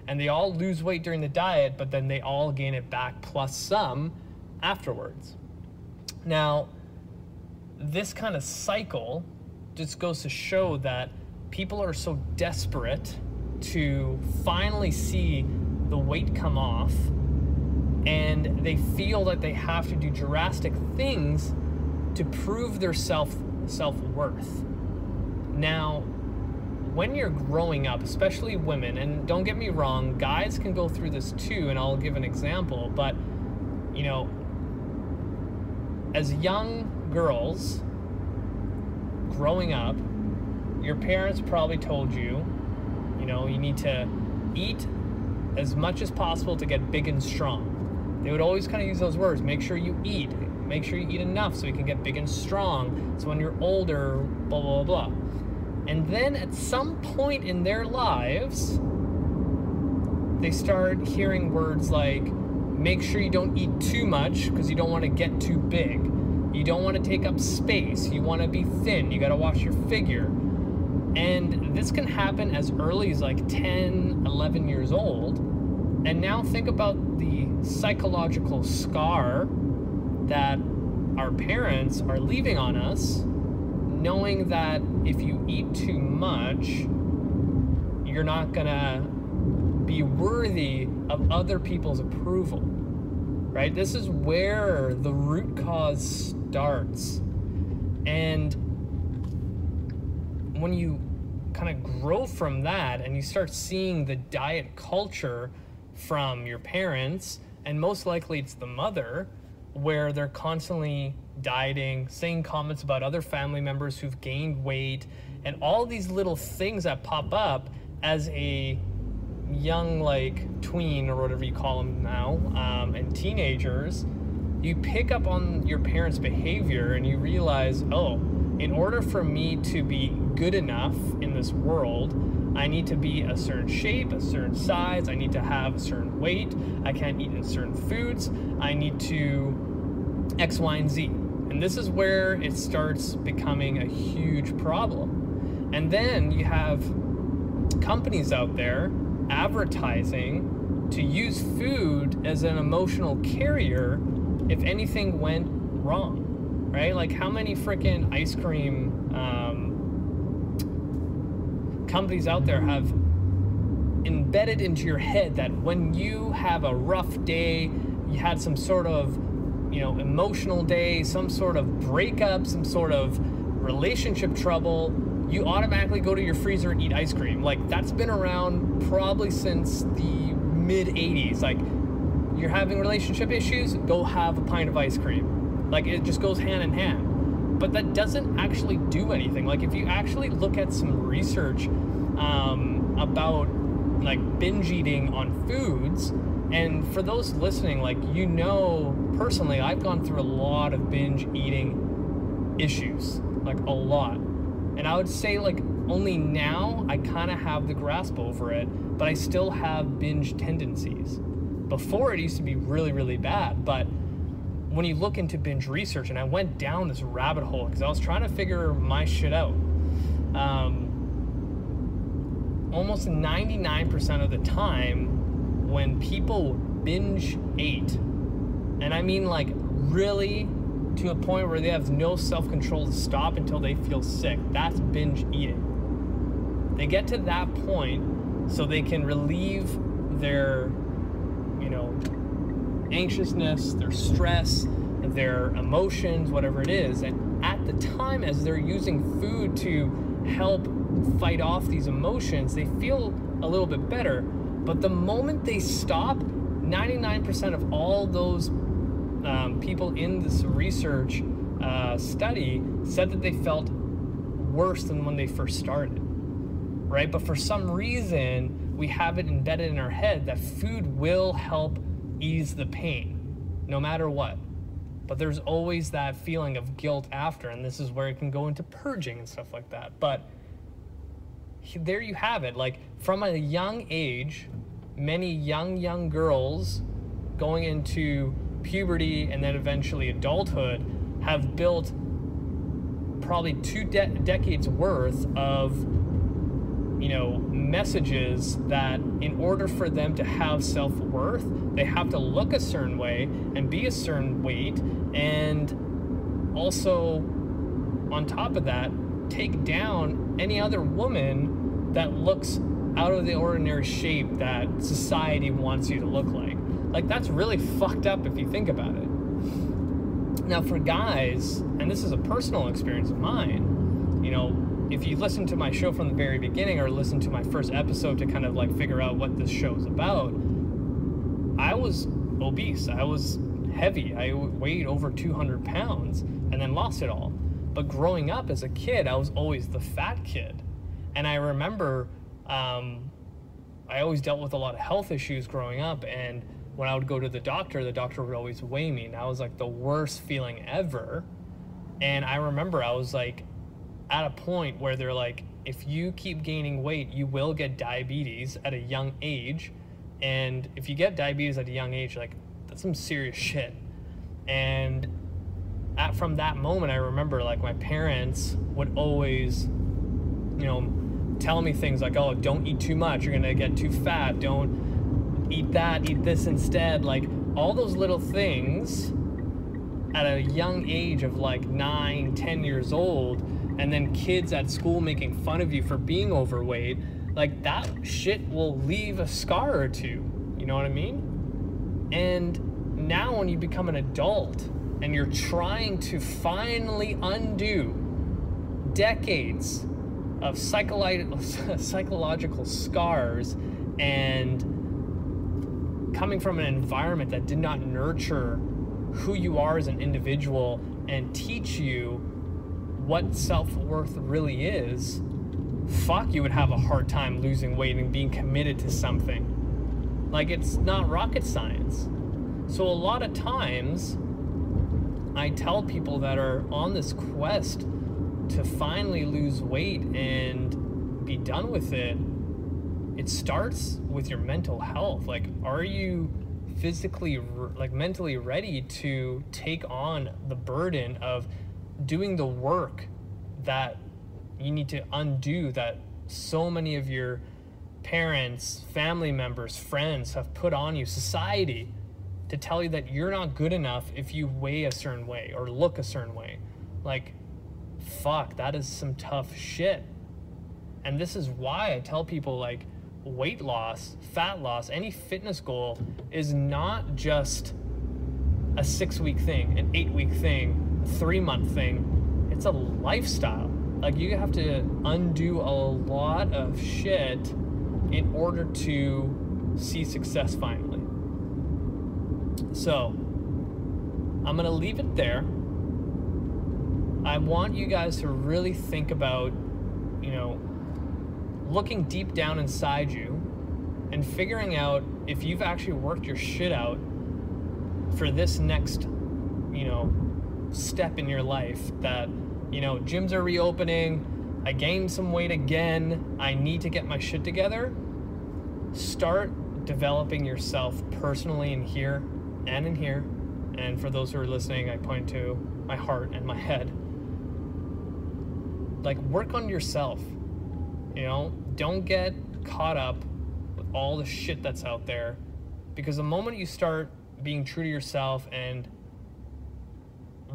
And they all lose weight during the diet, but then they all gain it back plus some afterwards. Now, this kind of cycle just goes to show that people are so desperate to finally see the weight come off and they feel that they have to do drastic things to prove their self self-worth. Now, when you're growing up, especially women, and don't get me wrong, guys can go through this too, and I'll give an example, but you know, as young girls growing up, your parents probably told you, you know, you need to eat as much as possible to get big and strong. They would always kind of use those words make sure you eat, make sure you eat enough so you can get big and strong. So when you're older, blah, blah, blah. And then at some point in their lives, they start hearing words like, make sure you don't eat too much because you don't want to get too big. You don't want to take up space. You want to be thin. You got to watch your figure. And this can happen as early as like 10, 11 years old. And now think about the psychological scar that our parents are leaving on us, knowing that if you eat too much, you're not to be worthy of other people's approval. Right? This is where the root cause starts. And when you kind of grow from that and you start seeing the diet culture from your parents, and most likely it's the mother, where they're constantly dieting, saying comments about other family members who've gained weight, and all these little things that pop up as a young, like tween or whatever you call them now, um, and teenagers, you pick up on your parents' behavior and you realize, oh, in order for me to be good enough in this world, I need to be a certain shape, a certain size, I need to have a certain weight, I can't eat in certain foods, I need to X, Y, and Z. And this is where it starts becoming a huge problem. And then you have companies out there advertising to use food as an emotional carrier if anything went wrong right? Like how many freaking ice cream um, companies out there have embedded into your head that when you have a rough day, you had some sort of, you know, emotional day, some sort of breakup, some sort of relationship trouble, you automatically go to your freezer and eat ice cream. Like that's been around probably since the mid 80s. Like you're having relationship issues, go have a pint of ice cream. Like it just goes hand in hand. But that doesn't actually do anything. Like if you actually look at some research um, about like binge eating on foods, and for those listening, like you know personally, I've gone through a lot of binge eating issues, like a lot. And I would say like only now I kind of have the grasp over it, but I still have binge tendencies. Before it used to be really, really bad, but when you look into binge research, and I went down this rabbit hole because I was trying to figure my shit out. Um, almost 99% of the time, when people binge ate, and I mean like really to a point where they have no self control to stop until they feel sick, that's binge eating. They get to that point so they can relieve their, anxiousness, their stress, their emotions, whatever it is. And at the time, as they're using food to help fight off these emotions, they feel a little bit better. But the moment they stop, 99% of all those um, people in this research uh, study said that they felt worse than when they first started, right? But for some reason, we have it embedded in our head that food will help ease the pain, no matter what. But there's always that feeling of guilt after, and this is where it can go into purging and stuff like that. But there you have it. Like from a young age, many young, young girls going into puberty and then eventually adulthood have built probably two de- decades worth of you know messages that in order for them to have self-worth they have to look a certain way and be a certain weight and also on top of that, take down any other woman that looks out of the ordinary shape that society wants you to look like. Like, that's really fucked up if you think about it. Now, for guys, and this is a personal experience of mine, you know, if you listen to my show from the very beginning or listen to my first episode to kind of like figure out what this show is about, I was obese. I was heavy. I weighed over 200 pounds and then lost it all. But growing up as a kid, I was always the fat kid. And I remember um, I always dealt with a lot of health issues growing up. And when I would go to the doctor, the doctor would always weigh me. And that was like the worst feeling ever. And I remember I was like at a point where they're like, if you keep gaining weight, you will get diabetes at a young age. And if you get diabetes at a young age, like that's some serious shit. And at, from that moment, I remember like my parents would always, you know, tell me things like, oh, don't eat too much. You're going to get too fat. Don't eat that. Eat this instead. Like all those little things at a young age of like nine, ten years old, and then kids at school making fun of you for being overweight, like that shit will leave a scar or two. You know what I mean? And now when you become an adult and you're trying to finally undo decades of psychological scars and coming from an environment that did not nurture who you are as an individual and teach you what self-worth really is fuck you would have a hard time losing weight and being committed to something like it's not rocket science so a lot of times i tell people that are on this quest to finally lose weight and be done with it, it starts with your mental health. Like, are you physically, like, mentally ready to take on the burden of doing the work that you need to undo that so many of your parents, family members, friends have put on you, society, to tell you that you're not good enough if you weigh a certain way or look a certain way. Like, fuck, that is some tough shit. And this is why I tell people like weight loss, fat loss, any fitness goal is not just a six week thing, an eight week thing, three month thing. It's a lifestyle. Like you have to undo a lot of shit in order to see success finally. So, I'm going to leave it there. I want you guys to really think about, you know, looking deep down inside you and figuring out if you've actually worked your shit out for this next, you know, step in your life that, you know, gyms are reopening, I gained some weight again, I need to get my shit together. Start developing yourself personally in here and in here. And for those who are listening, I point to my heart and my head like work on yourself. You know, don't get caught up with all the shit that's out there because the moment you start being true to yourself and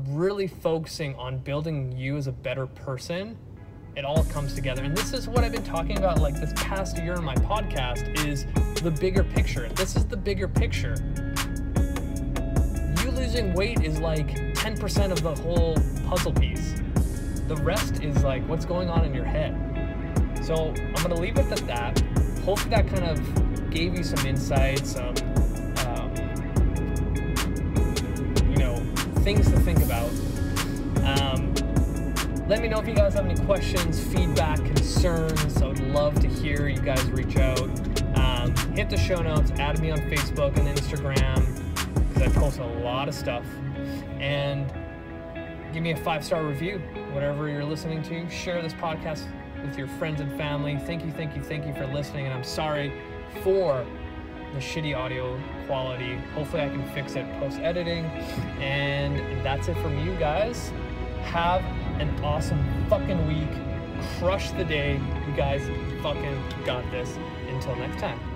really focusing on building you as a better person, it all comes together. And this is what I've been talking about like this past year in my podcast is the bigger picture. This is the bigger picture. You losing weight is like 10% of the whole puzzle piece. The rest is like what's going on in your head. So I'm gonna leave it at that. Hopefully that kind of gave you some insight, some um, things to think about. Um, let me know if you guys have any questions, feedback, concerns. I would love to hear you guys reach out. Um, hit the show notes, add me on Facebook and Instagram because I post a lot of stuff. And give me a five star review, whatever you're listening to. Share this podcast with your friends and family. Thank you, thank you, thank you for listening. And I'm sorry for the shitty audio quality. Hopefully, I can fix it post editing. And that's it from you guys. Have an awesome fucking week. Crush the day. You guys fucking got this. Until next time.